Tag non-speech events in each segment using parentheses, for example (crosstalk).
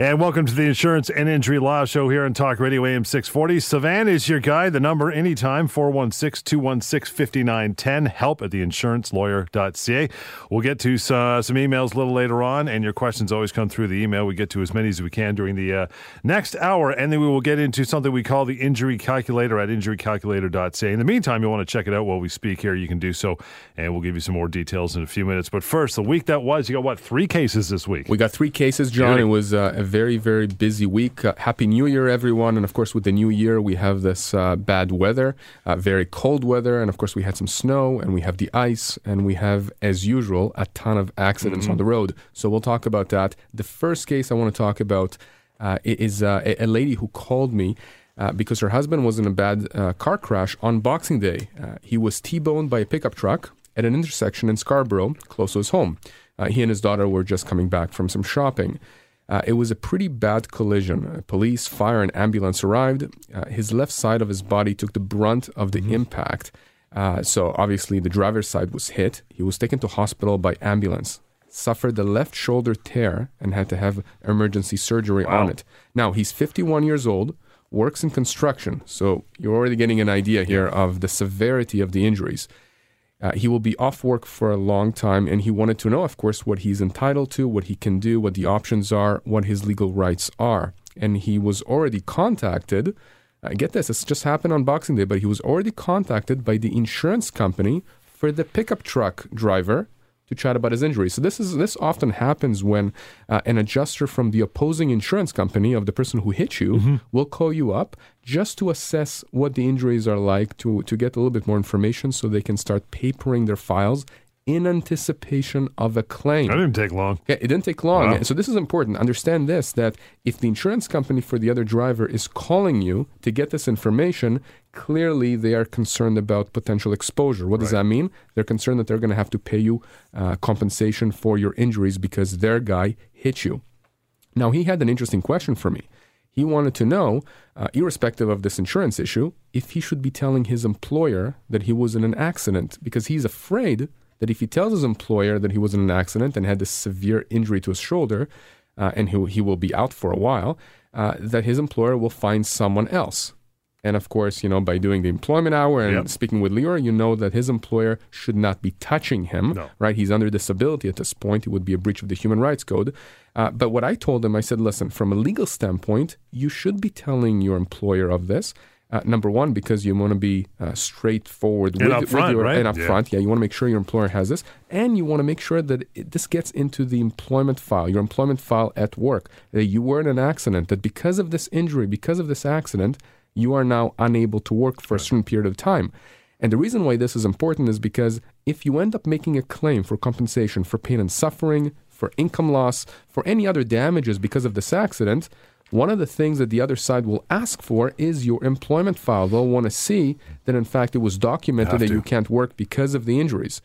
And welcome to the Insurance and Injury Law Show here on Talk Radio AM 640. Sivan is your guy. The number anytime, 416 216 5910. Help at theinsurancelawyer.ca. We'll get to uh, some emails a little later on, and your questions always come through the email. We get to as many as we can during the uh, next hour, and then we will get into something we call the injury calculator at injurycalculator.ca. In the meantime, you want to check it out while we speak here, you can do so, and we'll give you some more details in a few minutes. But first, the week that was, you got what, three cases this week? We got three cases, John. It was uh, a very, very busy week. Uh, Happy New Year, everyone. And of course, with the new year, we have this uh, bad weather, uh, very cold weather. And of course, we had some snow and we have the ice. And we have, as usual, a ton of accidents Mm-hmm. on the road. So we'll talk about that. The first case I want to talk about uh, is uh, a, a lady who called me. Uh, because her husband was in a bad uh, car crash on Boxing Day. Uh, he was T boned by a pickup truck at an intersection in Scarborough, close to his home. Uh, he and his daughter were just coming back from some shopping. Uh, it was a pretty bad collision. Uh, police, fire, and ambulance arrived. Uh, his left side of his body took the brunt of the impact. Uh, so obviously, the driver's side was hit. He was taken to hospital by ambulance. Suffered the left shoulder tear and had to have emergency surgery on it. Now he's 51 years old, works in construction. So you're already getting an idea here of the severity of the injuries. Uh, he will be off work for a long time, and he wanted to know, of course, what he's entitled to, what he can do, what the options are, what his legal rights are. And he was already contacted. Uh, get this, this just happened on Boxing Day, but he was already contacted by the insurance company for the pickup truck driver to chat about his injury. So this is this often happens when uh, an adjuster from the opposing insurance company of the person who hit you will call you up just to assess what the injuries are like to to get a little bit more information so they can start papering their files in anticipation of a claim. That didn't take long. Yeah, it didn't take long. Wow. So this is important. Understand this that if the insurance company for the other driver is calling you to get this information, clearly they are concerned about potential exposure. What does that mean? They're concerned that they're going to have to pay you uh, compensation for your injuries because their guy hit you. Now, he had an interesting question for me. He wanted to know, uh, irrespective of this insurance issue, if he should be telling his employer that he was in an accident because he's afraid that if he tells his employer that he was in an accident and had this severe injury to his shoulder uh, and he, he will be out for a while, uh, that his employer will find someone else. And of course, you know, by doing the employment hour and Yep. speaking with Lior, you know that his employer should not be touching him, No. right? He's under disability at this point. It would be a breach of the Human Rights Code. Uh, but what I told him, I said, listen, from a legal standpoint, you should be telling your employer of this. Uh, number one, because you want to be uh, straightforward And with, upfront, with your right? and up Yeah. front. Yeah, you want to make sure your employer has this, and you want to make sure that it, this gets into the employment file, your employment file at work, that you were in an accident, that because of this injury, because of this accident, you are now unable to work for a certain period of time. And the reason why this is important is because if you end up making a claim for compensation for pain and suffering, for income loss, for any other damages because of this accident, one of the things that the other side will ask for is your employment file. They'll want to see that, in fact, it was documented that you can't work because of the injuries.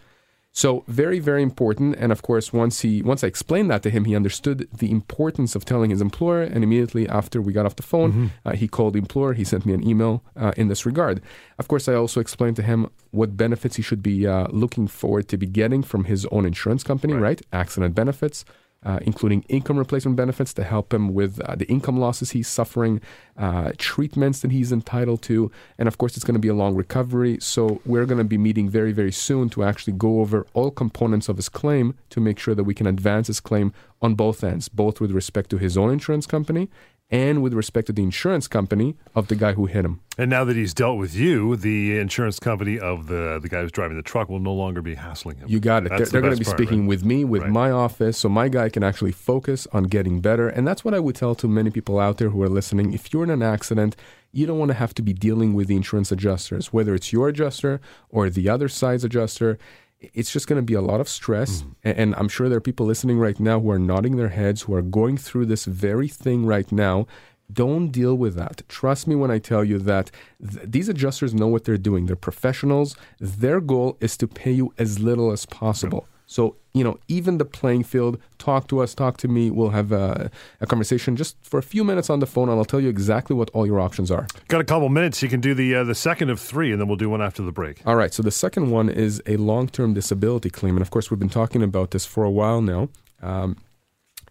So very, very important. And of course, once he once I explained that to him, he understood the importance of telling his employer. And immediately after we got off the phone, uh, he called the employer. He sent me an email uh, in this regard. Of course, I also explained to him what benefits he should be uh, looking forward to be getting from his own insurance company, right? Accident benefits. Uh, including income replacement benefits to help him with uh, the income losses he's suffering, uh, treatments that he's entitled to, and of course, it's going to be a long recovery. So, we're going to be meeting very, very soon to actually go over all components of his claim to make sure that we can advance his claim on both ends, both with respect to his own insurance company and with respect to the insurance company of the guy who hit him. And now that he's dealt with you, the insurance company of the the guy who's driving the truck will no longer be hassling him. You got it. That's they're the they're going to be part, speaking right? with me, with Right. my office, so my guy can actually focus on getting better. And that's what I would tell to many people out there who are listening. If you're in an accident, you don't want to have to be dealing with the insurance adjusters, whether it's your adjuster or the other side's adjuster. It's just going to be a lot of stress. Mm-hmm. And I'm sure there are people listening right now who are nodding their heads, who are going through this very thing right now. Don't deal with that. Trust me when I tell you that th- these adjusters know what they're doing. They're professionals. Their goal is to pay you as little as possible. So, you know, even the playing field, talk to us, talk to me. We'll have a, a conversation just for a few minutes on the phone, and I'll tell you exactly what all your options are. Got a couple minutes. You can do the uh, the second of three, and then we'll do one after the break. All right. So the second one is a long-term disability claim, and of course we've been talking about this for a while now. Um,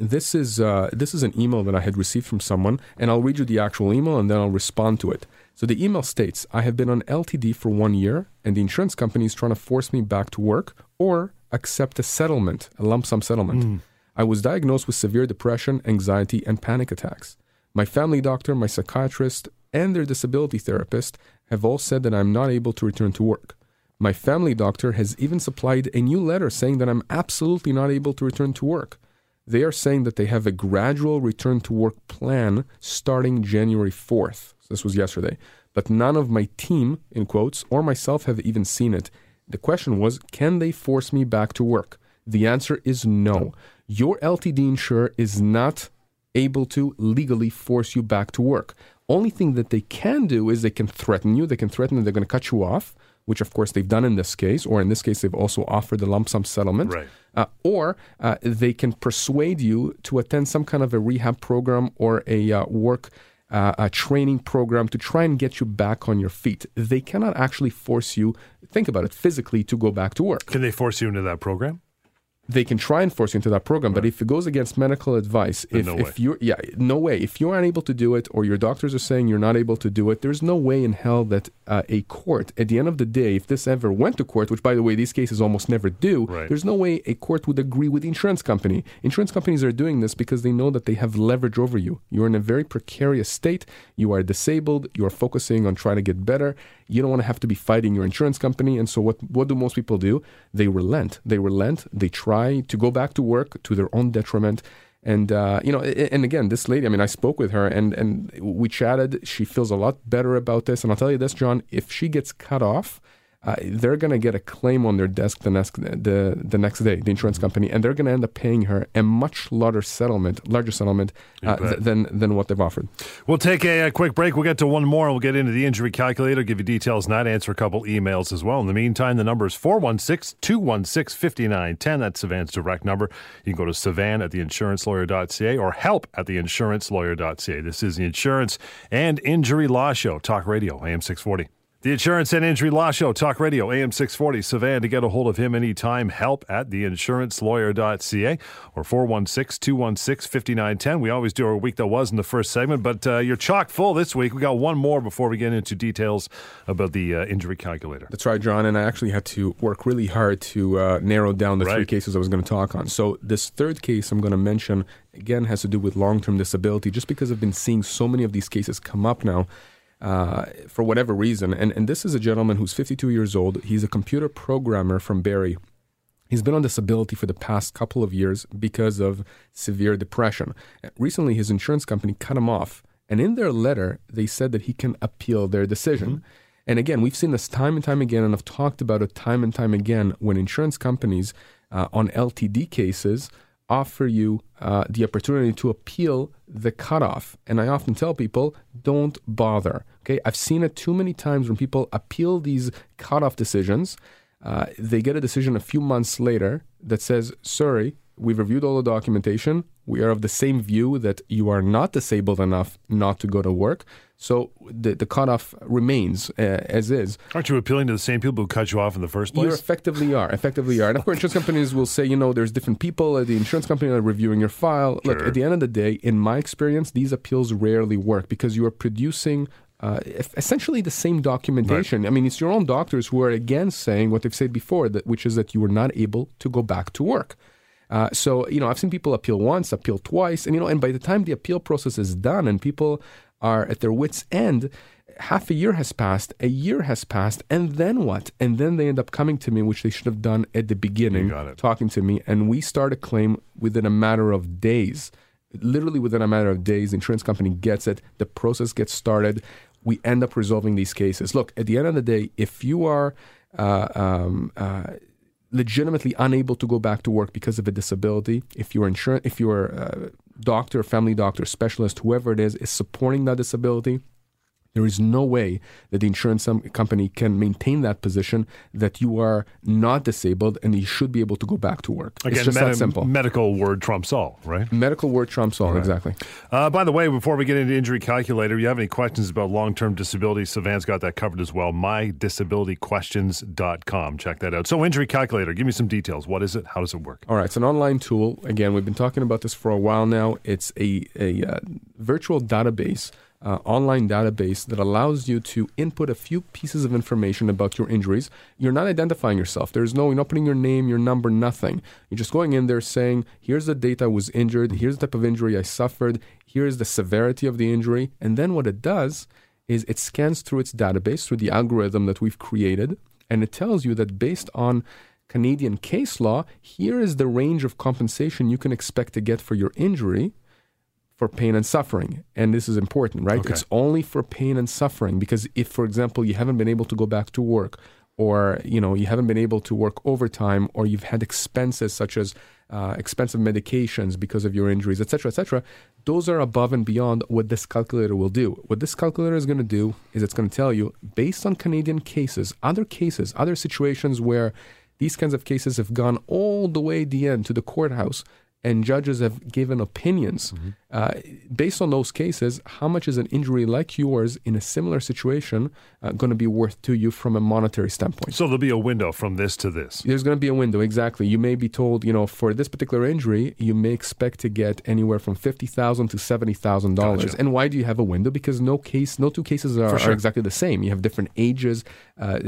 This is uh, this is an email that I had received from someone, and I'll read you the actual email and then I'll respond to it. So the email states, "I have been on LTD for one year, and the insurance company is trying to force me back to work or accept a settlement, a lump sum settlement. Mm. I was diagnosed with severe depression, anxiety, and panic attacks. My family doctor, my psychiatrist, and their disability therapist have all said that I'm not able to return to work." My family doctor has even supplied a new letter saying that I'm absolutely not able to return to work. They are saying that they have a gradual return to work plan starting January 4th. So this was yesterday. But none of my team, in quotes, or myself have even seen it. The question was can they force me back to work? The answer is no. Your LTD insurer is not able to legally force you back to work. Only thing that they can do is they can threaten you. They can threaten that they're going to cut you off which of course they've done in this case, or in this case, they've also offered the lump sum settlement. Right. Uh, or uh, they can persuade you to attend some kind of a rehab program or a uh, work uh, a training program to try and get you back on your feet. They cannot actually force you, think about it, physically to go back to work. Can they force you into that program? they can try and force you into that program, but if it goes against medical advice, Then if, no if you're yeah, no way. If you're unable to do it, or your doctors are saying you're not able to do it, there's no way in hell that uh, a court, at the end of the day, if this ever went to court, which by the way these cases almost never do, Right. there's no way a court would agree with the insurance company. Insurance companies are doing this because they know that they have leverage over you. You're in a very precarious state. You are disabled. You are focusing on trying to get better. You don't want to have to be fighting your insurance company. And so, what what do most people do? They relent. They relent. They try to go back to work to their own detriment. And uh, you know, and again, this lady. I mean, I spoke with her, and and we chatted. She feels a lot better about this. And I'll tell you this, John. If she gets cut off, uh, they're going to get a claim on their desk the next the the next day, the insurance company, and they're going to end up paying her a much larger settlement, larger settlement uh, th- than than what they've offered. We'll take a, a quick break. We'll get to one more. We'll get into the injury calculator, give you details, not answer a couple emails as well. In the meantime, the number is 416 216 5910. That's Sivan's direct number. You can go to sivan at theinsurancelawyer.ca or help at theinsurancelawyer.ca. This is the Insurance and Injury Law Show, Talk Radio, AM 640. The Insurance and Injury Law Show, Talk Radio, AM 640. Sivan, to get a hold of him anytime, help at theinsurancelawyer.ca or 416 216 5910. We always do our week that was in the first segment, but uh, you're chock full this week. We got one more before we get into details about the uh, injury calculator. That's right, John. And I actually had to work really hard to uh, narrow down the three cases I was going to talk on. So this third case I'm going to mention again has to do with long-term disability, just because I've been seeing so many of these cases come up now. Uh, for whatever reason, and and this is a gentleman who's 52 years old. He's a computer programmer from Barrie. He's been on disability for the past couple of years because of severe depression. Recently, his insurance company cut him off, and in their letter, they said that he can appeal their decision. And again, we've seen this time and time again, and I've talked about it time and time again when insurance companies uh, on LTD cases offer you uh, the opportunity to appeal the cutoff. And I often tell people, don't bother. Okay, I've seen it too many times when people appeal these cutoff decisions. Uh, they get a decision a few months later that says, sorry, we've reviewed all the documentation. We are of the same view that you are not disabled enough not to go to work. So the, the cutoff remains uh, as is. Aren't you appealing to the same people who cut you off in the first place? You effectively are. Effectively are. And of course, insurance companies will say, you know, there's different people at the insurance company that are reviewing your file. Look, at the end of the day, in my experience, these appeals rarely work because you are producing uh, essentially the same documentation. I mean, it's your own doctors who are again saying what they've said before, that which is that you were not able to go back to work. Uh, so you know, I've seen people appeal once, appeal twice, and you know, and by the time the appeal process is done and people are at their wits' end, half a year has passed, a year has passed, and then what? And then they end up coming to me, which they should have done at the beginning, You got it. talking to me, and we start a claim within a matter of days. Literally within a matter of days, the insurance company gets it, the process gets started. We end up resolving these cases. Look, at the end of the day, if you are uh, um, uh, legitimately unable to go back to work because of a disability, if your insurance, if your uh, doctor, family doctor, specialist, whoever it is, is supporting that disability, There is no way that the insurance company can maintain that position that you are not disabled and you should be able to go back to work. Again, it's just medi- that simple. medical word trumps all, right? Medical word trumps all, exactly. Uh, by the way, before we get into injury calculator, you have any questions about long term disability? Sivan's got that covered as well. MyDisabilityQuestions.com. Check that out. So, injury calculator, give me some details. What is it? How does it work? All right, it's an online tool. Again, we've been talking about this for a while now. It's a, a uh, virtual database, uh, online database that allows you to input a few pieces of information about your injuries. You're not identifying yourself. There's no, you're not putting your name, your number, nothing. You're just going in there saying, here's the date I was injured, here's the type of injury I suffered, here's the severity of the injury. And then what it does is it scans through its database, through the algorithm that we've created, and it tells you that based on Canadian case law, here is the range of compensation you can expect to get for your injury for pain and suffering. And this is important, right? Okay. It's only for pain and suffering because if for example you haven't been able to go back to work or you know you haven't been able to work overtime or you've had expenses such as uh, expensive medications because of your injuries etc etc those are above and beyond what this calculator will do what this calculator is going to do is it's going to tell you based on canadian cases other cases other situations where these kinds of cases have gone all the way the end to the courthouse and judges have given opinions uh, based on those cases. How much is an injury like yours in a similar situation uh, going to be worth to you from a monetary standpoint? So, there'll be a window from this to this. There's going to be a window, exactly. You may be told, you know, for this particular injury, you may expect to get anywhere from fifty thousand to seventy thousand dollars. And why do you have a window? Because no case, no two cases are, sure. are exactly the same. You have different ages. Uh,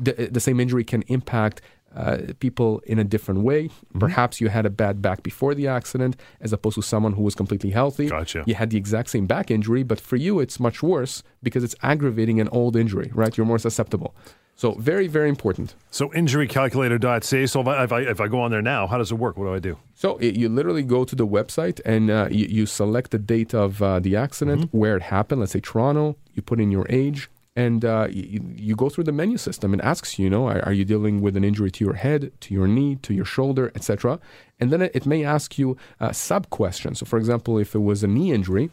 the, the same injury can impact uh, people in a different way. Mm-hmm. Perhaps you had a bad back before the accident, as opposed to someone who was completely healthy. Gotcha. You had the exact same back injury, but for you, it's much worse because it's aggravating an old injury, right? You're more susceptible. So, very, very important. So, injurycalculator.ca. So, if I, if, I, if I go on there now, how does it work? What do I do? So it, you literally go to the website and uh, you, you select the date of uh, the accident, where it happened. Let's say Toronto. You put in your age, and uh, you, you go through the menu system. and asks you, you know, are, are you dealing with an injury to your head, to your knee, to your shoulder, etc. And then it, it may ask you uh, sub questions. So, for example, if it was a knee injury,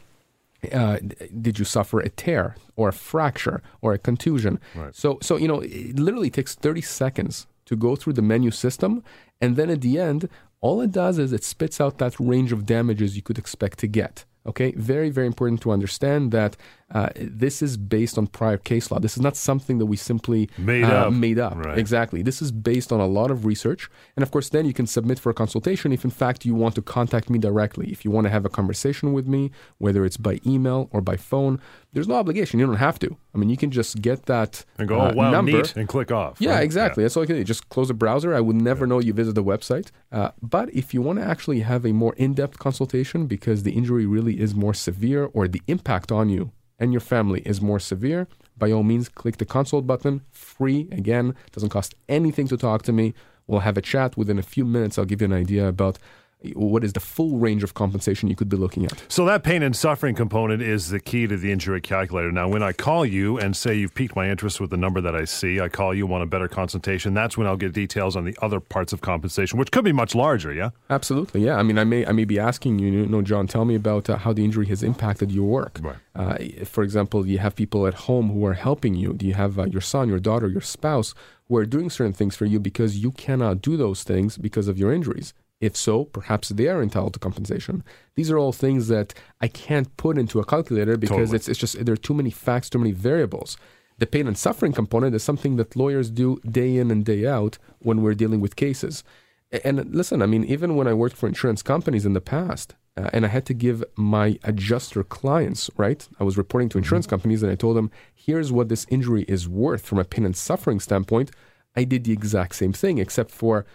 uh, did you suffer a tear or a fracture or a contusion? Right. So, so you know, it literally takes 30 seconds to go through the menu system, and then at the end, all it does is it spits out that range of damages you could expect to get. Okay, very, very important to understand that uh, this is based on prior case law. This is not something that we simply Made uh, up. Made up. Right. Exactly. This is based on a lot of research. And of course, then you can submit for a consultation if, in fact, you want to contact me directly. If you want to have a conversation with me, whether it's by email or by phone, there's no obligation. You don't have to. I mean, you can just get that And go, uh, oh, wow, number. neat, and click off. Yeah, right? exactly. That's all you can do. Just close the browser. I would never know you visited the website. Uh, but if you want to actually have a more in depth consultation because the injury really is more severe or the impact on you and your family is more severe, by all means, click the consult button. Free. Again, doesn't cost anything to talk to me. We'll have a chat. Within a few minutes, I'll give you an idea about what is the full range of compensation you could be looking at. So that pain and suffering component is the key to the injury calculator. Now, when I call you and say you've piqued my interest with the number that I see, I call you, want a better consultation. That's when I'll get details on the other parts of compensation, which could be much larger. Yeah. Absolutely, yeah. I mean, I may I may be asking you, you know, John, tell me about uh, how the injury has impacted your work. Right. Uh, for example, do you have people at home who are helping you? Do you have uh, your son, your daughter, your spouse who are doing certain things for you because you cannot do those things because of your injuries? If so, perhaps they are entitled to compensation. These are all things that I can't put into a calculator because Totally. it's, it's just there are too many facts, too many variables. The pain and suffering component is something that lawyers do day in and day out when we're dealing with cases. And listen, I mean, even when I worked for insurance companies in the past, uh, and I had to give my adjuster clients, right? I was reporting to insurance companies and I told them, here's what this injury is worth from a pain and suffering standpoint. I did the exact same thing, except for,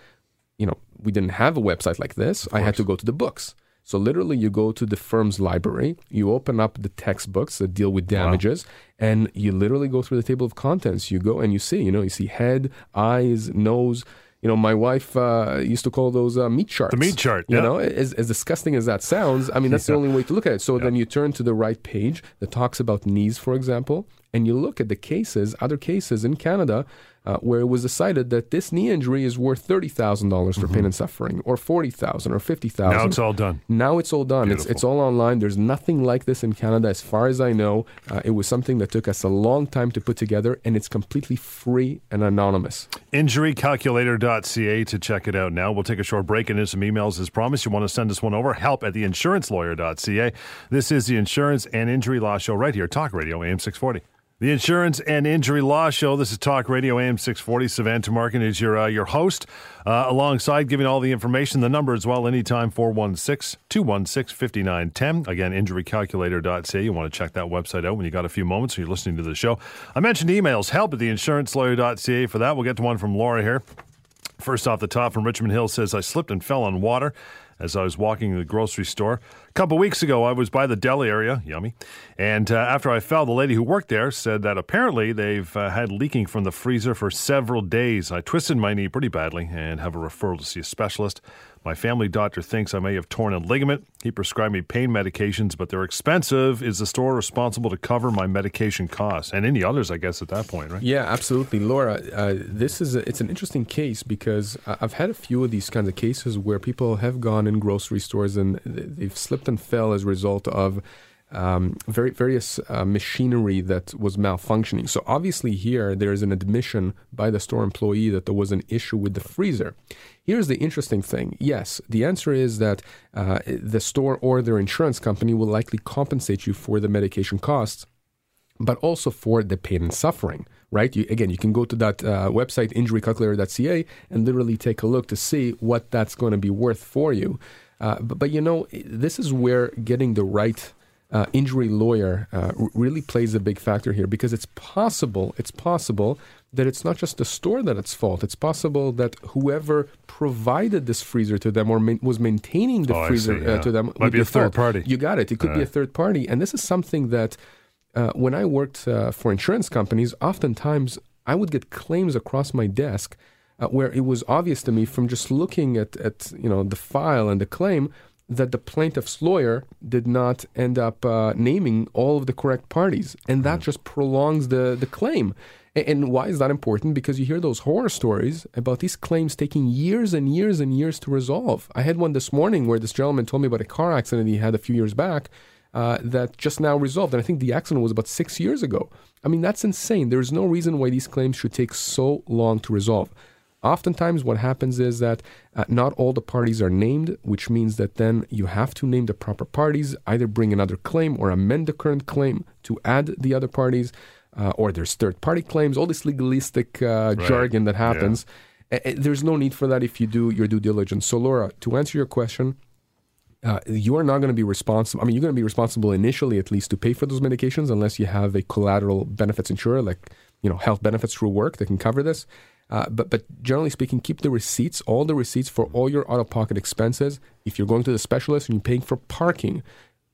you know, we didn't have a website like this. I had to go to the books. So literally, you go to the firm's library, you open up the textbooks that deal with damages, and you literally go through the table of contents. You go and you see, you know, you see head, eyes, nose. You know, my wife uh, used to call those uh, meat charts. The meat chart, You yeah. know, as, as disgusting as that sounds, I mean, that's the only way to look at it. So then you turn to the right page that talks about knees, for example, and you look at the cases, other cases in Canada, uh, where it was decided that this knee injury is worth thirty thousand dollars for pain and suffering, or forty thousand, or fifty thousand. Now it's all done. Now it's all done. It's, it's all online. There's nothing like this in Canada, as far as I know. Uh, it was something that took us a long time to put together, and it's completely free and anonymous. Injurycalculator.ca to check it out now. We'll take a short break and in some emails as promised. You want to send us one over? Help at theinsurancelawyer.ca. This is the Insurance and Injury Law Show right here, Talk Radio AM 640. The Insurance and Injury Law Show. This is Talk Radio AM 640. Sivan Tumarkin is your uh, your host, uh, alongside giving all the information, the number as well, anytime 416 216 5910. Again, injurycalculator.ca. You want to check that website out when you got a few moments when you're listening to the show. I mentioned emails. Help at theinsurancelawyer.ca for that. We'll get to one from Laura here. First off the top from Richmond Hill says, I slipped and fell on water as I was walking in the grocery store. A couple weeks ago, I was by the deli area, yummy. And uh, after I fell, the lady who worked there said that apparently they've uh, had leaking from the freezer for several days. I twisted my knee pretty badly and have a referral to see a specialist. My family doctor thinks I may have torn a ligament. He prescribed me pain medications, but they're expensive. Is the store responsible to cover my medication costs and any others? I guess at that point, right? Yeah, absolutely, Laura. Uh, this is a, it's an interesting case because I've had a few of these kinds of cases where people have gone in grocery stores and they've slipped and fell as a result of um, very various uh, machinery that was malfunctioning. So obviously here there is an admission by the store employee that there was an issue with the freezer. Here's the interesting thing. Yes, the answer is that uh, the store or their insurance company will likely compensate you for the medication costs but also for the pain and suffering, right? You, again, you can go to that uh, website, injurycalculator.ca, and literally take a look to see what that's going to be worth for you. Uh, but, but, you know, this is where getting the right uh, injury lawyer uh, really plays a big factor here because it's possible, it's possible that it's not just the store that it's fault. It's possible that whoever provided this freezer to them or main, was maintaining the Oh, freezer see, yeah. uh, to them Might be a third fault. party. You got it. It could be a third party, and this is something that uh, when I worked uh, for insurance companies, oftentimes I would get claims across my desk uh, where it was obvious to me from just looking at, at you know the file and the claim that the plaintiff's lawyer did not end up uh, naming all of the correct parties, and that just prolongs the the claim. And why is that important? Because you hear those horror stories about these claims taking years and years and years to resolve. I had one this morning where this gentleman told me about a car accident he had a few years back uh, that just now resolved. And I think the accident was about six years ago. I mean, that's insane. There's no reason why these claims should take so long to resolve. Oftentimes, what happens is that uh, not all the parties are named, which means that then you have to name the proper parties, either bring another claim or amend the current claim to add the other parties, uh, or there's third party claims, all this legalistic uh, jargon that happens. A- a- There's no need for that if you do your due diligence. So, Laura, to answer your question, uh, you are not going to be responsible. I mean, you're going to be responsible initially, at least, to pay for those medications, unless you have a collateral benefits insurer, like you know, health benefits through work that can cover this. Uh, but but generally speaking, keep the receipts, all the receipts for all your out of pocket expenses. If you're going to the specialist and you're paying for parking,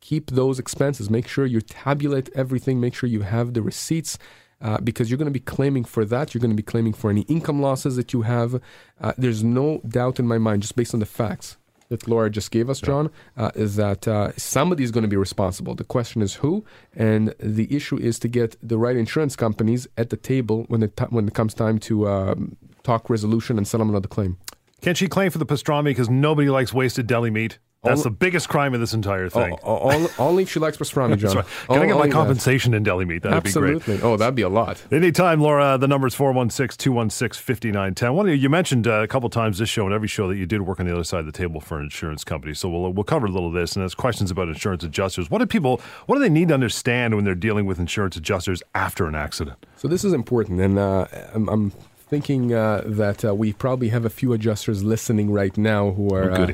keep those expenses. Make sure you tabulate everything. Make sure you have the receipts. Uh, because you're going to be claiming for that. You're going to be claiming for any income losses that you have. Uh, there's no doubt in my mind, just based on the facts that Laura just gave us, John, uh, is that uh, somebody is going to be responsible. The question is who, and the issue is to get the right insurance companies at the table when it, t- when it comes time to um, talk resolution and settlement of the claim. Can she claim for the pastrami because nobody likes wasted deli meat? That's All- the biggest crime of this entire thing. Oh, all, only if she likes pastrami, John. Right. Can I get my only that. compensation in deli meat? That'd be great. Oh, that'd be a lot. Anytime, Laura. The number is 416 216 5910. One you, you mentioned uh, a couple times this show and every show that you did work on the other side of the table for an insurance company. So we'll, we'll cover a little of this. And there's questions about insurance adjusters. What do people, what do they need to understand when they're dealing with insurance adjusters after an accident? So this is important, and uh, I'm, I'm thinking uh, that uh, we probably have a few adjusters listening right now who are Oh, uh,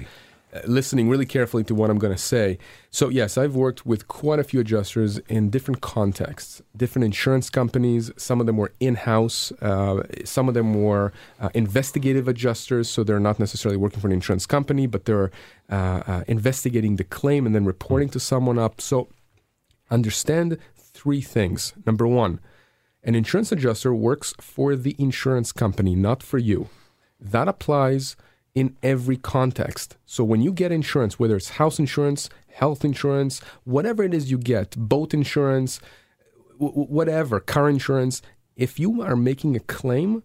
listening really carefully to what I'm going to say. So yes, I've worked with quite a few adjusters in different contexts, different insurance companies. Some of them were in-house. Uh, some of them were uh, investigative adjusters, so they're not necessarily working for an insurance company, but they're uh, uh, investigating the claim and then reporting to someone up. So understand three things. Number one, an insurance adjuster works for the insurance company, not for you. That applies in every context. So when you get insurance, whether it's house insurance, health insurance, whatever it is you get, boat insurance, w- whatever, car insurance, if you are making a claim,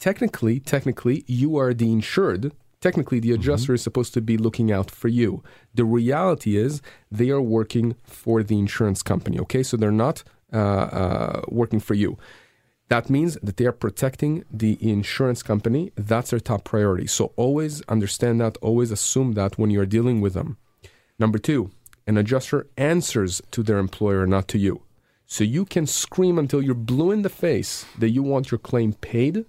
technically, technically, you are the insured. Technically, the adjuster is supposed to be looking out for you. The reality is they are working for the insurance company. Okay, so they're not uh, uh, working for you. That means that they are protecting the insurance company. That's their top priority. So always understand that. Always assume that when you are dealing with them. Number two, an adjuster answers to their employer, not to you. So you can scream until you're blue in the face that you want your claim paid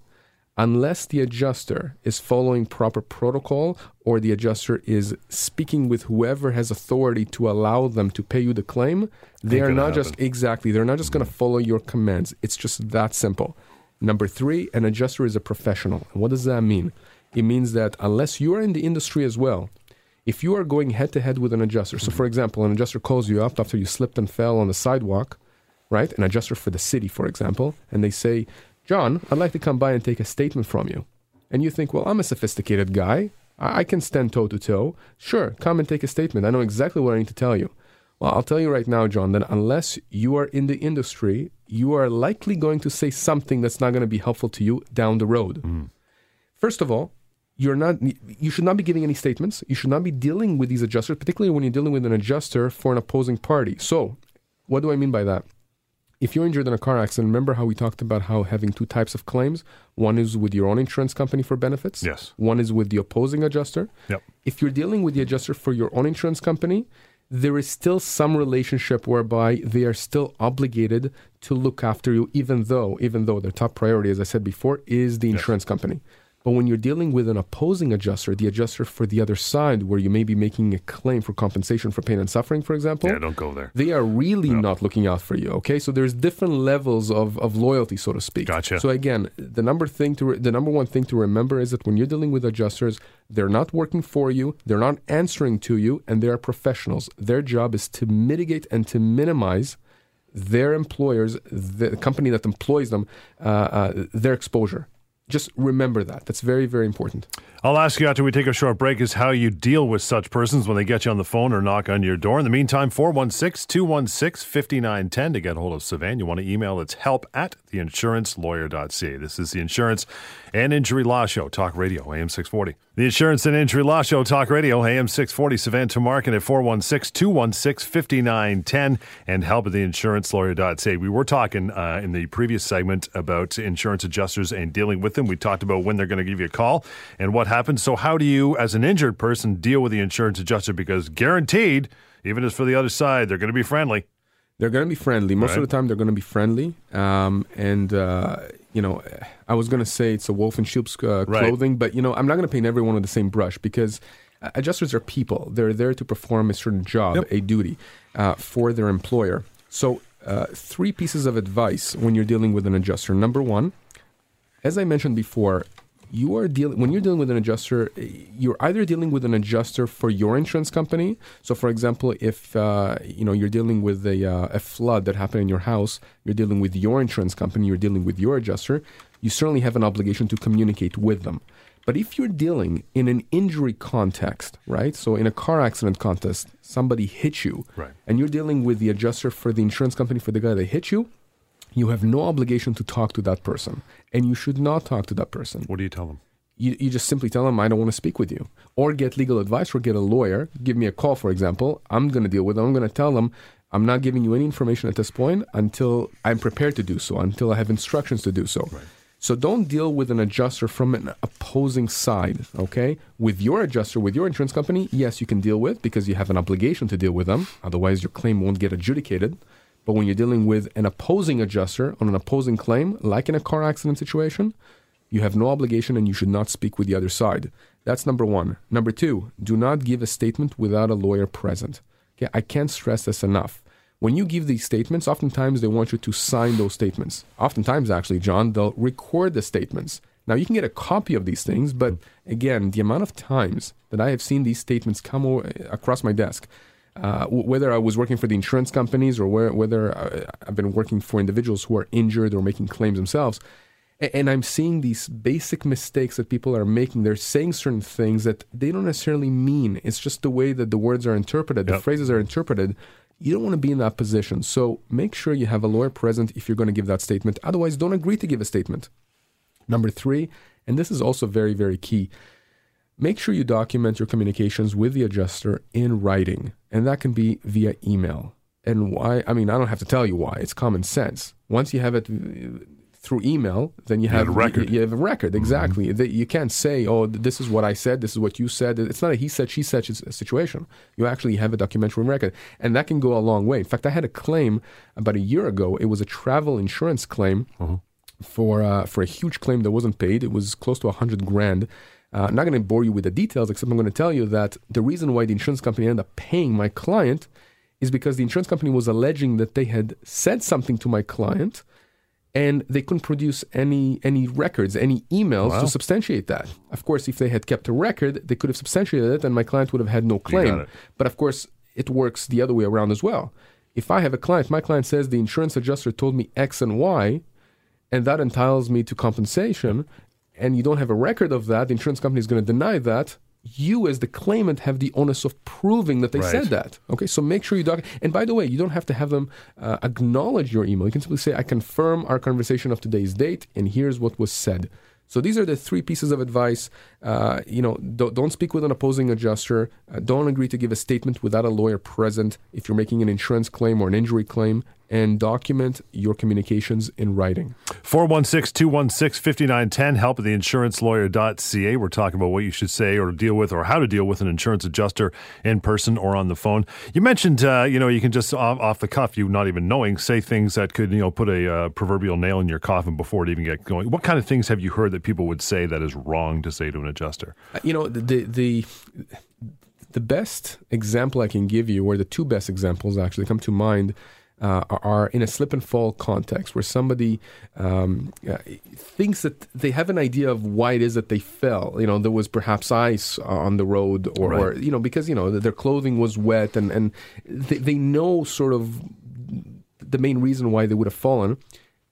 unless the adjuster is following proper protocol or the adjuster is speaking with whoever has authority to allow them to pay you the claim, they Ain't are not just exactly, they're not just going to mm. follow your commands. It's just that simple. Number three, an adjuster is a professional. And what does that mean? It means that unless you are in the industry as well, if you are going head to head with an adjuster, so mm-hmm. for example, an adjuster calls you up after you slipped and fell on the sidewalk, right? An adjuster for the city, for example, and they say, John, I'd like to come by and take a statement from you. And you think, well, I'm a sophisticated guy. I, I can stand toe to toe. Sure, come and take a statement. I know exactly what I need to tell you. Well, I'll tell you right now, John, that unless you are in the industry, you are likely going to say something that's not going to be helpful to you down the road. Mm. First of all, you're not you should not be giving any statements. You should not be dealing with these adjusters, particularly when you're dealing with an adjuster for an opposing party. So, what do I mean by that? If you're injured in a car accident, remember how we talked about how having two types of claims? One is with your own insurance company for benefits. Yes. One is with the opposing adjuster. Yep. If you're dealing with the adjuster for your own insurance company, there is still some relationship whereby they are still obligated to look after you, even though, even though their top priority, as I said before, is the insurance company. But when you're dealing with an opposing adjuster, the adjuster for the other side, where you may be making a claim for compensation for pain and suffering, for example, Yeah, don't go there. they are really not looking out for you. Okay, so there's different levels of, of loyalty, so to speak. Gotcha. So again, the number thing to re- the number one thing to remember is that when you're dealing with adjusters, they're not working for you, they're not answering to you, and they are professionals. Their job is to mitigate and to minimize their employers, the company that employs them, uh, uh, their exposure. Just remember that. That's very, very important. I'll ask you after we take a short break is how you deal with such persons when they get you on the phone or knock on your door. In the meantime, 416 216 5910 to get hold of Sivan. You want to email it's help at theinsurancelawyer.ca. This is the Insurance and Injury Law Show, Talk Radio, AM 640. The Insurance and Injury Law Show, Talk Radio, AM 640. Sivan Tumarkin at 416 216 5910 and help at theinsurancelawyer.ca. We were talking uh, in the previous segment about insurance adjusters and dealing with them. We talked about when they're going to give you a call and what happens. So, how do you, as an injured person, deal with the insurance adjuster? Because guaranteed, even as for the other side, they're going to be friendly. They're going to be friendly. Most of the time, they're going to be friendly. Um, and, uh, you know, I was going to say it's a wolf in sheep's uh, Right. clothing, but, you know, I'm not going to paint everyone with the same brush because adjusters are people. They're there to perform a certain job, Yep. a duty uh, for their employer. So, uh, three pieces of advice when you're dealing with an adjuster. Number one, as I mentioned before, you are dealing when you're dealing with an adjuster. You're either dealing with an adjuster for your insurance company. So, for example, if uh, you know you're dealing with a, uh, a flood that happened in your house, you're dealing with your insurance company. You're dealing with your adjuster. You certainly have an obligation to communicate with them. But if you're dealing in an injury context, right? So, in a car accident contest, somebody hit you, Right. and you're dealing with the adjuster for the insurance company for the guy that hit you, you have no obligation to talk to that person, and you should not talk to that person. What do you tell them? You, you just simply tell them, I don't want to speak with you. Or get legal advice or get a lawyer. Give me a call, for example. I'm going to deal with them. I'm going to tell them, I'm not giving you any information at this point until I'm prepared to do so, until I have instructions to do so. So don't deal with an adjuster from an opposing side, okay? With your adjuster, with your insurance company, yes, you can deal with because you have an obligation to deal with them. Otherwise, your claim won't get adjudicated. But when you're dealing with an opposing adjuster on an opposing claim, like in a car accident situation, you have no obligation and you should not speak with the other side. That's number one. Number two, do not give a statement without a lawyer present. Okay, I can't stress this enough. When you give these statements, oftentimes they want you to sign those statements. Oftentimes, actually, John, they'll record the statements. Now, you can get a copy of these things, but again, the amount of times that I have seen these statements come across my desk, uh, whether I was working for the insurance companies or where, whether uh, I've been working for individuals who are injured or making claims themselves, and I'm seeing these basic mistakes that people are making. They're saying certain things that they don't necessarily mean. It's just the way that the words are interpreted, the phrases are interpreted. You don't want to be in that position. So make sure you have a lawyer present if you're going to give that statement. Otherwise, don't agree to give a statement. Number three, and this is also very, very key, make sure you document your communications with the adjuster in writing, and that can be via email. And why? I mean, I don't have to tell you why. It's common sense. Once you have it through email, then you have a record. You, you have a record exactly. Mm-hmm. You can't say, "Oh, this is what I said. This is what you said." It's not a he said, she said situation. You actually have a documentary record, and that can go a long way. In fact, I had a claim about a year ago. It was a travel insurance claim uh-huh. for uh, for a huge claim that wasn't paid. It was close to a hundred grand. Uh, I'm not going to bore you with the details, except I'm going to tell you that the reason why the insurance company ended up paying my client is because the insurance company was alleging that they had said something to my client and they couldn't produce any any records, any emails wow. to substantiate that. Of course, if they had kept a record, they could have substantiated it, and my client would have had no claim. But of course, it works the other way around as well. If I have a client, my client says the insurance adjuster told me X and Y, and that entitles me to compensation, and you don't have a record of that, the insurance company is going to deny that you as the claimant have the onus of proving that they right. said that. Okay, so make sure you document. And by the way, you don't have to have them uh, acknowledge your email. You can simply say, "I confirm our conversation of today's date, and here's what was said." So these are the three pieces of advice. Uh, you know, don't, don't, speak with an opposing adjuster. Uh, don't agree to give a statement without a lawyer present if you're making an insurance claim or an injury claim and document your communications in writing. 416 216 5910, help at theinsurancelawyer.ca. We're talking about what you should say or deal with or how to deal with an insurance adjuster in person or on the phone. You mentioned, uh, you know, you can just off, off, the cuff, you not even knowing, say things that could, you know, put a uh, proverbial nail in your coffin before it even get going. What kind of things have you heard that people would say that is wrong to say to an adjuster? Uh, you know, the, the, the best example I can give you, or the two best examples actually come to mind, uh, are in a slip and fall context where somebody um, uh, thinks that they have an idea of why it is that they fell. You know, there was perhaps ice on the road, or, right. or you know, because you know their clothing was wet, and and they, they know sort of the main reason why they would have fallen,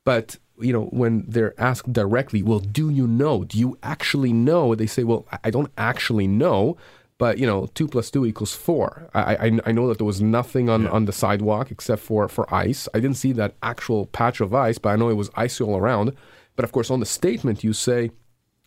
but you know, when they're asked directly, well, do you know? Do you actually know? They say, well, I don't actually know, but you know, two plus two equals four. I I, I know that there was nothing on, yeah. on the sidewalk except for for ice. I didn't see that actual patch of ice, but I know it was icy all around. But of course, on the statement, you say,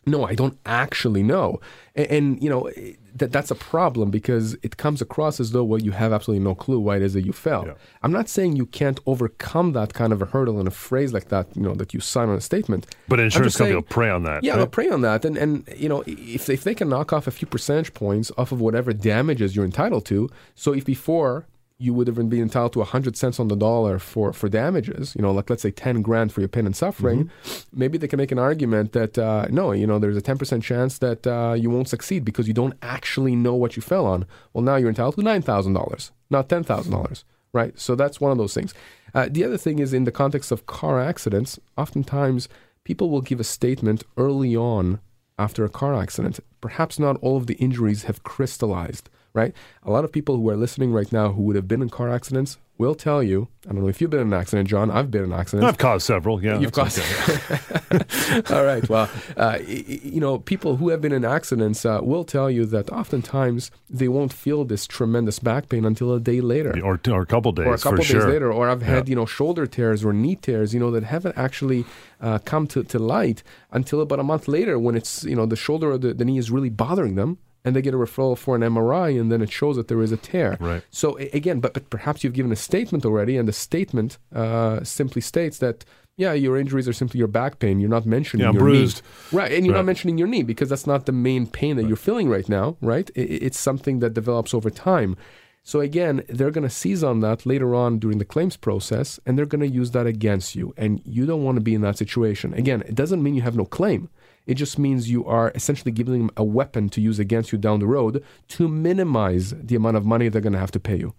"No, I don't actually know," and, and you know that that's a problem because it comes across as though well you have absolutely no clue why it is that you fell. Yeah. I'm not saying you can't overcome that kind of a hurdle in a phrase like that, you know, that you sign on a statement. But insurance company will prey on that. Yeah, right? they'll prey on that, and and you know if if they can knock off a few percentage points off of whatever damages you're entitled to. So if before you would have been entitled to 100 cents on the dollar for, for damages, you know, like let's say 10 grand for your pain and suffering, mm-hmm. maybe they can make an argument that, uh, no, you know, there's a 10% chance that uh, you won't succeed because you don't actually know what you fell on. Well, now you're entitled to $9,000, not $10,000, right? So that's one of those things. Uh, the other thing is in the context of car accidents, oftentimes people will give a statement early on after a car accident. Perhaps not all of the injuries have crystallized right? A lot of people who are listening right now who would have been in car accidents will tell you. I don't know if you've been in an accident, John. I've been in an accident. I've caused several. Yeah, you've caused. Okay. (laughs) All right. Well, uh, you know, people who have been in accidents uh, will tell you that oftentimes they won't feel this tremendous back pain until a day later, or, or a couple days, or a couple days sure. later. Or I've had yeah. you know shoulder tears or knee tears, you know, that haven't actually uh, come to, to light until about a month later when it's you know the shoulder or the, the knee is really bothering them and they get a referral for an MRI, and then it shows that there is a tear. Right. So again, but, but perhaps you've given a statement already, and the statement uh, simply states that yeah, your injuries are simply your back pain. You're not mentioning yeah, your bruised. knee, right? And you're right. not mentioning your knee because that's not the main pain that right. you're feeling right now, right? It's something that develops over time. So again, they're going to seize on that later on during the claims process, and they're going to use that against you. And you don't want to be in that situation. Again, it doesn't mean you have no claim. It just means you are essentially giving them a weapon to use against you down the road to minimize the amount of money they're going to have to pay you.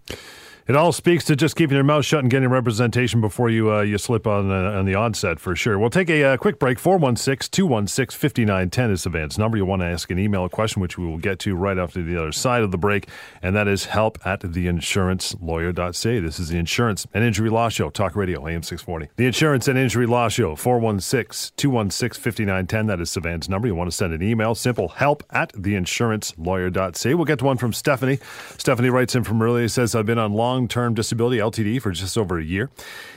It all speaks to just keeping your mouth shut and getting representation before you uh, you slip on the, on the onset for sure. We'll take a uh, quick break. 416 216 5910 is Sivan's number. You want to ask an email question, which we will get to right after the other side of the break, and that is help at theinsurancelawyer.ca. This is the Insurance and Injury Law Show, Talk Radio, AM 640. The Insurance and Injury Law Show, 416 216 5910. That is Sivan's number. You want to send an email, simple help at theinsurancelawyer.ca. We'll get to one from Stephanie. Stephanie writes in from earlier, says, I've been on long long term disability LTD for just over a year.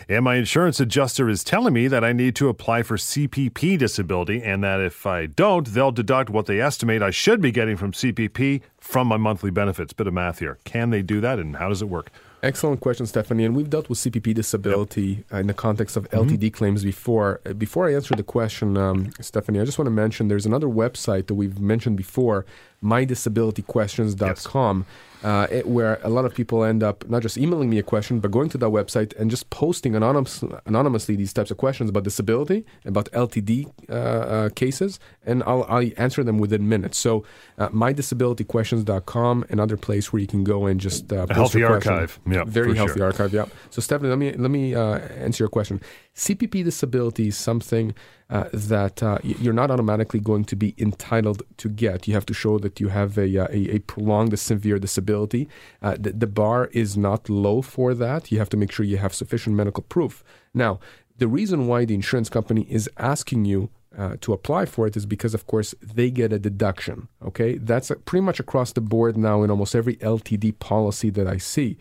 And my insurance adjuster is telling me that I need to apply for CPP disability and that if I don't, they'll deduct what they estimate I should be getting from CPP from my monthly benefits. Bit of math here. Can they do that and how does it work? Excellent question, Stephanie. And we've dealt with CPP disability yep. in the context of LTD mm-hmm. claims before. Uh, before I answer the question, um, Stephanie, I just want to mention there's another website that we've mentioned before, mydisabilityquestions.com. Yes uh, it, where a lot of people end up not just emailing me a question, but going to that website and just posting anonymous, anonymously these types of questions about disability, about LTD uh, uh, cases, and I'll, I'll, answer them within minutes. So, uh, mydisabilityquestions.com, another place where you can go and just uh, a healthy archive. Yeah, very healthy sure. archive. Yeah. So, Stephanie, let me let me uh, answer your question. CPP disability is something uh, that uh, you're not automatically going to be entitled to get. You have to show that you have a, uh, a, a prolonged severe disability. Uh, the, the bar is not low for that. You have to make sure you have sufficient medical proof. Now, the reason why the insurance company is asking you uh, to apply for it is because, of course, they get a deduction. Okay, that's pretty much across the board now in almost every LTD policy that I see.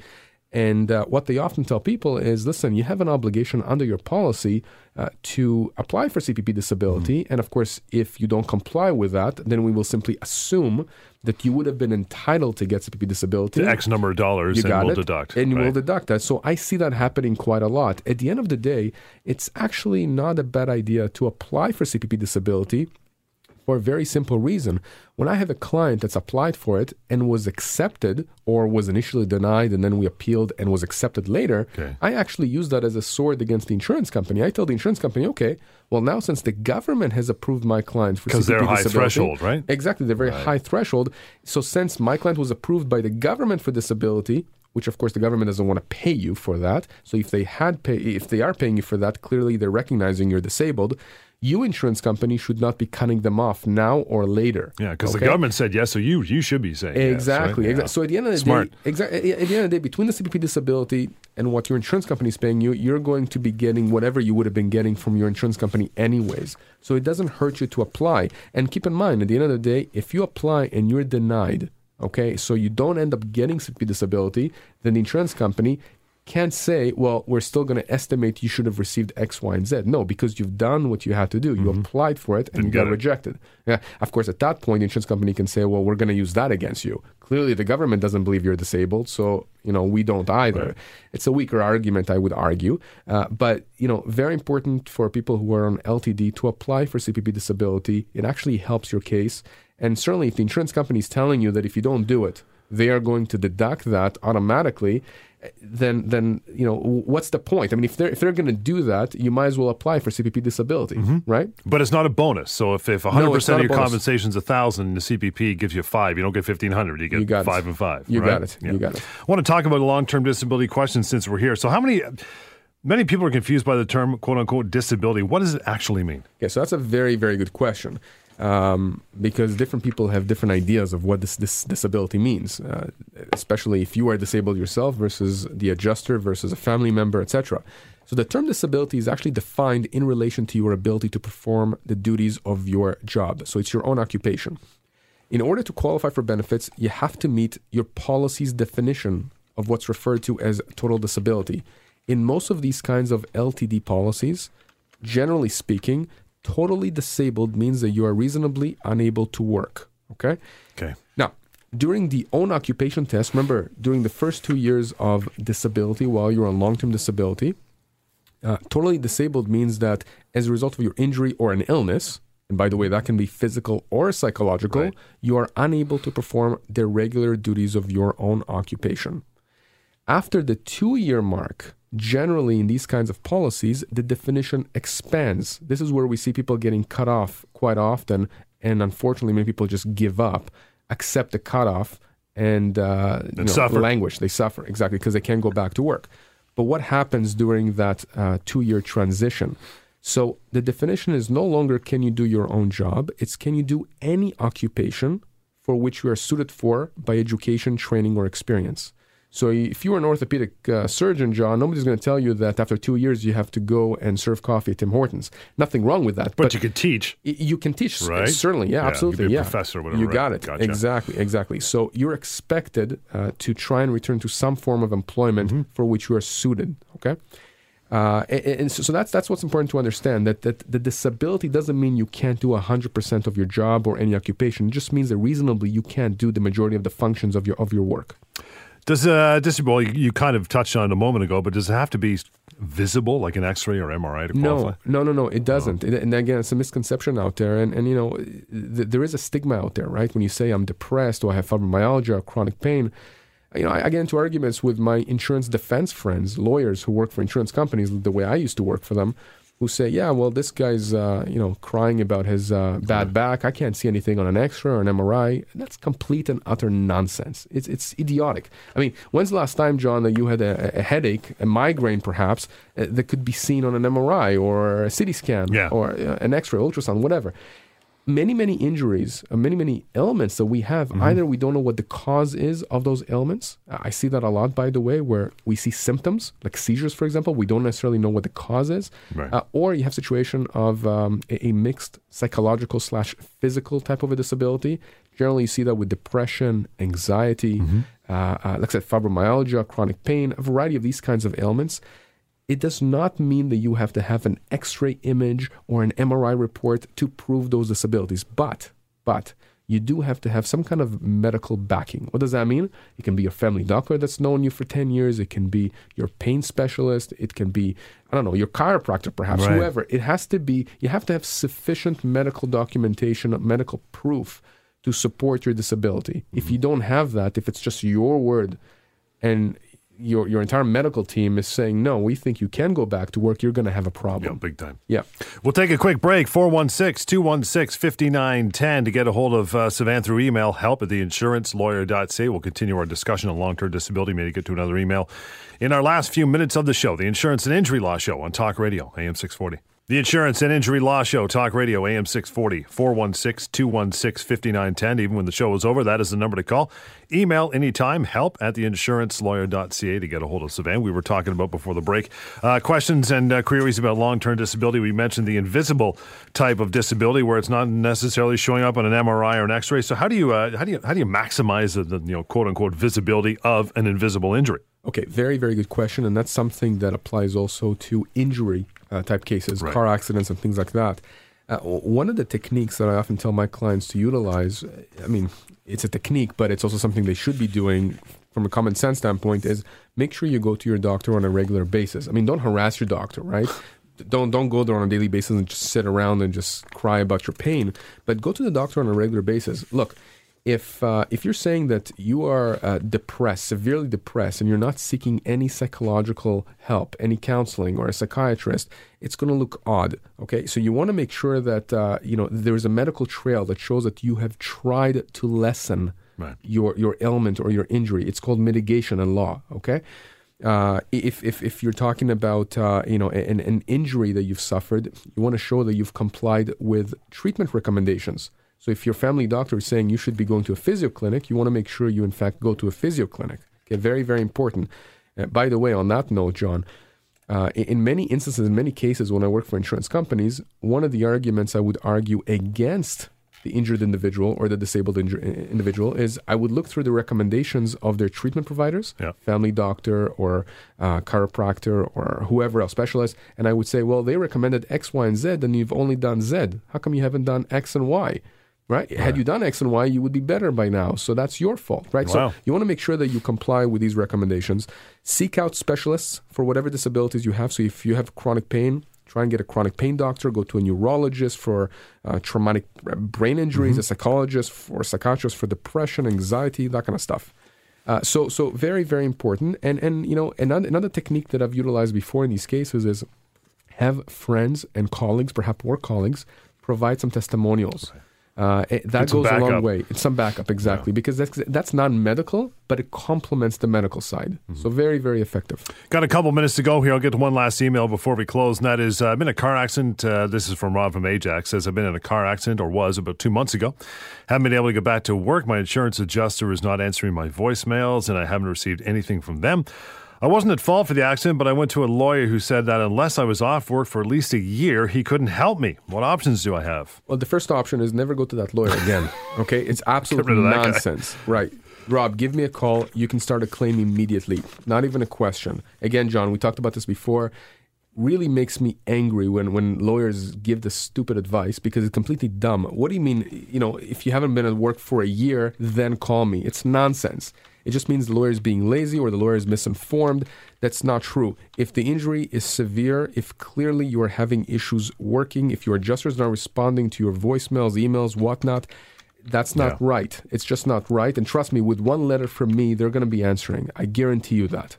And uh, what they often tell people is listen, you have an obligation under your policy uh, to apply for CPP disability. Mm-hmm. And of course, if you don't comply with that, then we will simply assume that you would have been entitled to get CPP disability. The X number of dollars, you and we'll it, deduct. And right? we'll deduct that. So I see that happening quite a lot. At the end of the day, it's actually not a bad idea to apply for CPP disability for a very simple reason. When I have a client that's applied for it and was accepted or was initially denied and then we appealed and was accepted later, okay. I actually use that as a sword against the insurance company. I tell the insurance company, okay, well, now since the government has approved my client for disability. because they're high threshold, right? Exactly, they're very right. high threshold. So since my client was approved by the government for disability, which of course the government doesn't want to pay you for that. So if they had pay, if they are paying you for that, clearly they're recognizing you're disabled you insurance company should not be cutting them off now or later. Yeah, because okay? the government said yes, so you you should be saying exactly. Yes, right? exactly. So at the end of the Smart. day, exactly at the end of the day, between the CPP disability and what your insurance company is paying you, you're going to be getting whatever you would have been getting from your insurance company anyways. So it doesn't hurt you to apply. And keep in mind, at the end of the day, if you apply and you're denied, okay, so you don't end up getting CPP disability, then the insurance company can't say, well, we're still going to estimate you should have received X, Y, and Z. No, because you've done what you had to do. You mm-hmm. applied for it and Didn't you got rejected. Yeah. Of course, at that point, the insurance company can say, well, we're going to use that against you. Clearly, the government doesn't believe you're disabled, so you know we don't either. Right. It's a weaker argument, I would argue. Uh, but you know, very important for people who are on LTD to apply for CPP disability. It actually helps your case, and certainly, if the insurance company is telling you that if you don't do it, they are going to deduct that automatically then then you know what's the point? I mean, if they're if they're going to do that, you might as well apply for CPP disability, mm-hmm. right? But it's not a bonus. So if if 100 no, percent of your compensation is a thousand, the CPP gives you five. You don't get 1500. You get you five it. and five. You right? got it. Yeah. You got it. I want to talk about a long term disability question since we're here. So how many? Many people are confused by the term "quote unquote" disability. What does it actually mean? Yeah, so that's a very very good question um, because different people have different ideas of what this, this disability means, uh, especially if you are disabled yourself versus the adjuster versus a family member, etc. So the term disability is actually defined in relation to your ability to perform the duties of your job. So it's your own occupation. In order to qualify for benefits, you have to meet your policy's definition of what's referred to as total disability. In most of these kinds of LTD policies, generally speaking, totally disabled means that you are reasonably unable to work. Okay? Okay. Now, during the own occupation test, remember, during the first two years of disability while you're on long term disability, uh, totally disabled means that as a result of your injury or an illness, and by the way, that can be physical or psychological, right. you are unable to perform the regular duties of your own occupation. After the two year mark, generally in these kinds of policies, the definition expands. This is where we see people getting cut off quite often, and unfortunately, many people just give up, accept the cutoff, and, uh, and you know, suffer. languish. They suffer exactly because they can't go back to work. But what happens during that uh, two-year transition? So the definition is no longer can you do your own job; it's can you do any occupation for which you are suited for by education, training, or experience. So if you're an orthopedic uh, surgeon, John, nobody's going to tell you that after two years you have to go and serve coffee at Tim Hortons. Nothing wrong with that. But, you can teach. y- you can teach, Right? certainly. Yeah, Yeah, absolutely. you could be a yeah, professor or whatever, You right? got it. Gotcha. Exactly, exactly. So you're expected uh, to try and return to some form of employment Mm-hmm. for which you are suited. Okay. Uh, and, and so so that's that's what's important to understand that that the disability doesn't mean you can't do hundred percent of your job or any occupation. It just means that reasonably you can't do the majority of the functions of your of your work. Does uh, dis- well, you, you kind of touched on it a moment ago, but does it have to be visible, like an X-ray or MRI, to qualify? No, no, no, no. It doesn't. It- and again, it's a misconception out there. And, and you know, th- there is a stigma out there, right? When you say I'm depressed or I have fibromyalgia or chronic pain, you know, I, I get into arguments with my insurance defense friends, lawyers who work for insurance companies, the way I used to work for them, who say, yeah, well, this guy's, uh, you know, crying about his uh, bad back. I can't see anything on an X-ray or an MRI. That's complete and utter nonsense. It's it's idiotic. I mean, when's the last time, John, that you had a, a headache, a migraine, perhaps, uh, that could be seen on an MRI or a CT scan Yeah. or uh, an X-ray, ultrasound, whatever? Many, many injuries, uh, many, many ailments that we have. Mm-hmm. Either we don't know what the cause is of those ailments. I see that a lot, by the way, where we see symptoms like seizures, for example. We don't necessarily know what the cause is, Right. uh, or you have situation of um, a, a mixed psychological slash physical type of a disability. Generally, you see that with depression, anxiety, Mm-hmm. uh, uh, like I said, fibromyalgia, chronic pain, a variety of these kinds of ailments. It does not mean that you have to have an X-ray image or an MRI report to prove those disabilities, but but you do have to have some kind of medical backing. What does that mean? It can be your family doctor that's known you for 10 years. It can be your pain specialist. It can be, I don't know, your chiropractor, perhaps, Right. whoever. It has to be, you have to have sufficient medical documentation, medical proof to support your disability. If you don't have that, if it's just your word and your, your entire medical team is saying, no, we think you can go back to work, you're going to have a problem Yeah, big time. Yeah. We'll take a quick break. 416 216 5910 to get a hold of uh, Sivan through email, help at the insurance theinsurancelawyer.ca. We'll continue our discussion on long term disability. Maybe get to another email in our last few minutes of the show. The Insurance and Injury Law Show on Talk Radio, AM 640. The Insurance and Injury Law Show, Talk Radio, AM 640, 416 216 5910. Even when the show is over, that is the number to call. Email anytime, help at theinsurancelawyer.ca to get a hold of Sivan. We were talking about before the break. Uh, questions and uh, queries about long term disability. We mentioned the invisible type of disability where it's not necessarily showing up on an MRI or an X ray. So, how do you, uh, how do you, how do you maximize the, the you know, quote unquote visibility of an invisible injury? Okay, very, very good question. And that's something that applies also to injury uh, type cases, Right. car accidents, and things like that. Uh, one of the techniques that I often tell my clients to utilize, uh, I mean, it's a technique, but it's also something they should be doing from a common sense standpoint, is make sure you go to your doctor on a regular basis. I mean, don't harass your doctor, right? Don't don't go there on a daily basis and just sit around and just cry about your pain. But go to the doctor on a regular basis. Look, if uh, if you're saying that you are uh, depressed, severely depressed, and you're not seeking any psychological help, any counseling or a psychiatrist, it's going to look odd. Okay, so you want to make sure that uh, you know there is a medical trail that shows that you have tried to lessen Right. your your ailment or your injury. It's called mitigation in law. Okay. Uh, if, if, if you're talking about uh, you know an, an injury that you've suffered, you want to show that you've complied with treatment recommendations. So if your family doctor is saying you should be going to a physio clinic, you want to make sure you in fact go to a physio clinic. Okay, very very important. Uh, by the way, on that note, John, uh, in, many instances, in many cases, when I work for insurance companies, one of the arguments I would argue against the injured individual or the disabled inju- individual is I would look through the recommendations of their treatment providers, Yeah. family doctor or uh, chiropractor or whoever else specialist, and I would say, well, they recommended X, Y, and Z, and you've only done Z. How come you haven't done X and Y? Right? Had you done X and Y, you would be better by now. So that's your fault, right? Wow. So you want to make sure that you comply with these recommendations. Seek out specialists for whatever disabilities you have. So if you have chronic pain, try and get a chronic pain doctor. Go to a neurologist for uh, traumatic brain injuries, a psychologist for psychiatrist for depression, anxiety, that kind of stuff. Uh, so, so very, very important. And and you know, another another technique that I've utilized before in these cases is have friends and colleagues, perhaps work colleagues, provide some testimonials. Uh, it- that goes a long way. It's some backup, exactly, because that's that's not medical, but it complements the medical side. Mm-hmm. So very, very effective. Got a couple minutes to go here. I'll get to one last email before we close, and that is uh, I've been in a car accident. Uh, this is from Rob from Ajax. Says I've been in a car accident or was about two months ago. Haven't been able to get back to work. My insurance adjuster is not answering my voicemails, and I haven't received anything from them. I wasn't at fault for the accident, but I went to a lawyer who said that unless I was off work for at least a year, he couldn't help me. What options do I have? Well, the first option is never go to that lawyer again. (laughs) Okay, it's absolute guy. nonsense. Right. Rob, give me a call. You can start a claim immediately. Not even a question. Again, John, we talked about this before. Really makes me angry when, when lawyers give this stupid advice because it's completely dumb. What do you mean, you know, if you haven't been at work for a year, then call me? It's nonsense. It just means the lawyer is being lazy or the lawyer is misinformed. That's not true. If the injury is severe, if clearly you are having issues working, if your adjuster is not responding to your voicemails, emails, whatnot, that's not Yeah. right. It's just not right. And trust me, with one letter from me, they're going to be answering. I guarantee you that.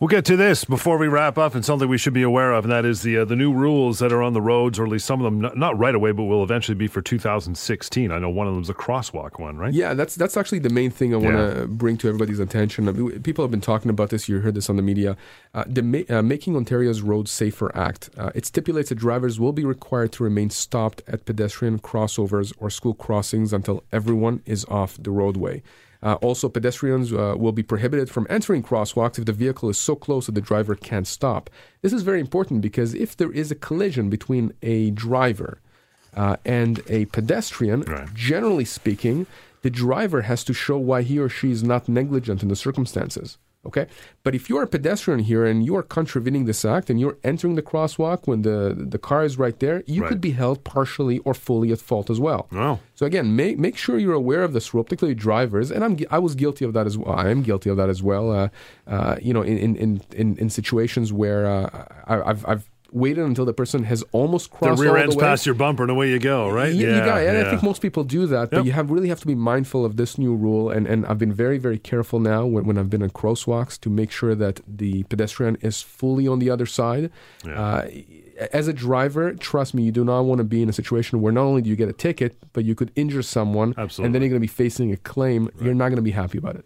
We'll get to this before we wrap up, and something we should be aware of, and that is the uh, the new rules that are on the roads, or at least some of them, not, not right away, but will eventually be for 2016. I know one of them is a crosswalk one, right? Yeah, that's that's actually the main thing I want Yeah. to bring to everybody's attention. People have been talking about this. You heard this on the media. Uh, the Ma- uh, Making Ontario's Roads Safer Act. Uh, it stipulates that drivers will be required to remain stopped at pedestrian crossovers or school crossings until everyone is off the roadway. Uh, also, pedestrians uh, will be prohibited from entering crosswalks if the vehicle is so close that the driver can't stop. This is very important because if there is a collision between a driver uh, and a pedestrian, Right. generally speaking, the driver has to show why he or she is not negligent in the circumstances. Okay, but if you're a pedestrian here and you are contravening this act and you're entering the crosswalk when the the car is right there, you Right. could be held partially or fully at fault as well. Oh. So again, make make sure you're aware of this rule, particularly drivers. And I'm I was guilty of that as well. I am guilty of that as well. Uh, uh, you know, in in in in, situations where uh, I, I've I've waited until the person has almost crossed The rear all end's the way. past your bumper, and away you go, right? You, you got it. And yeah. I think most people do that, Yep. but you have really have to be mindful of this new rule. And, and I've been very, very careful now when, when I've been in crosswalks to make sure that the pedestrian is fully on the other side. Yeah. Uh, as a driver, trust me, you do not want to be in a situation where not only do you get a ticket, but you could injure someone, Absolutely. and then you're going to be facing a claim. You're not going to be happy about it.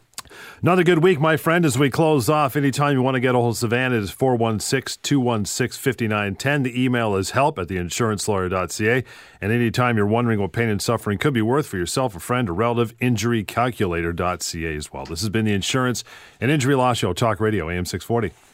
Another good week, my friend, as we close off. Anytime you want to get a hold of Sivan, it is 416 216 5910. The email is help at theinsurancelawyer.ca. And anytime you're wondering what pain and suffering could be worth for yourself, a friend, or relative, injurycalculator.ca as well. This has been the Insurance and Injury Law Show, Talk Radio, AM 640.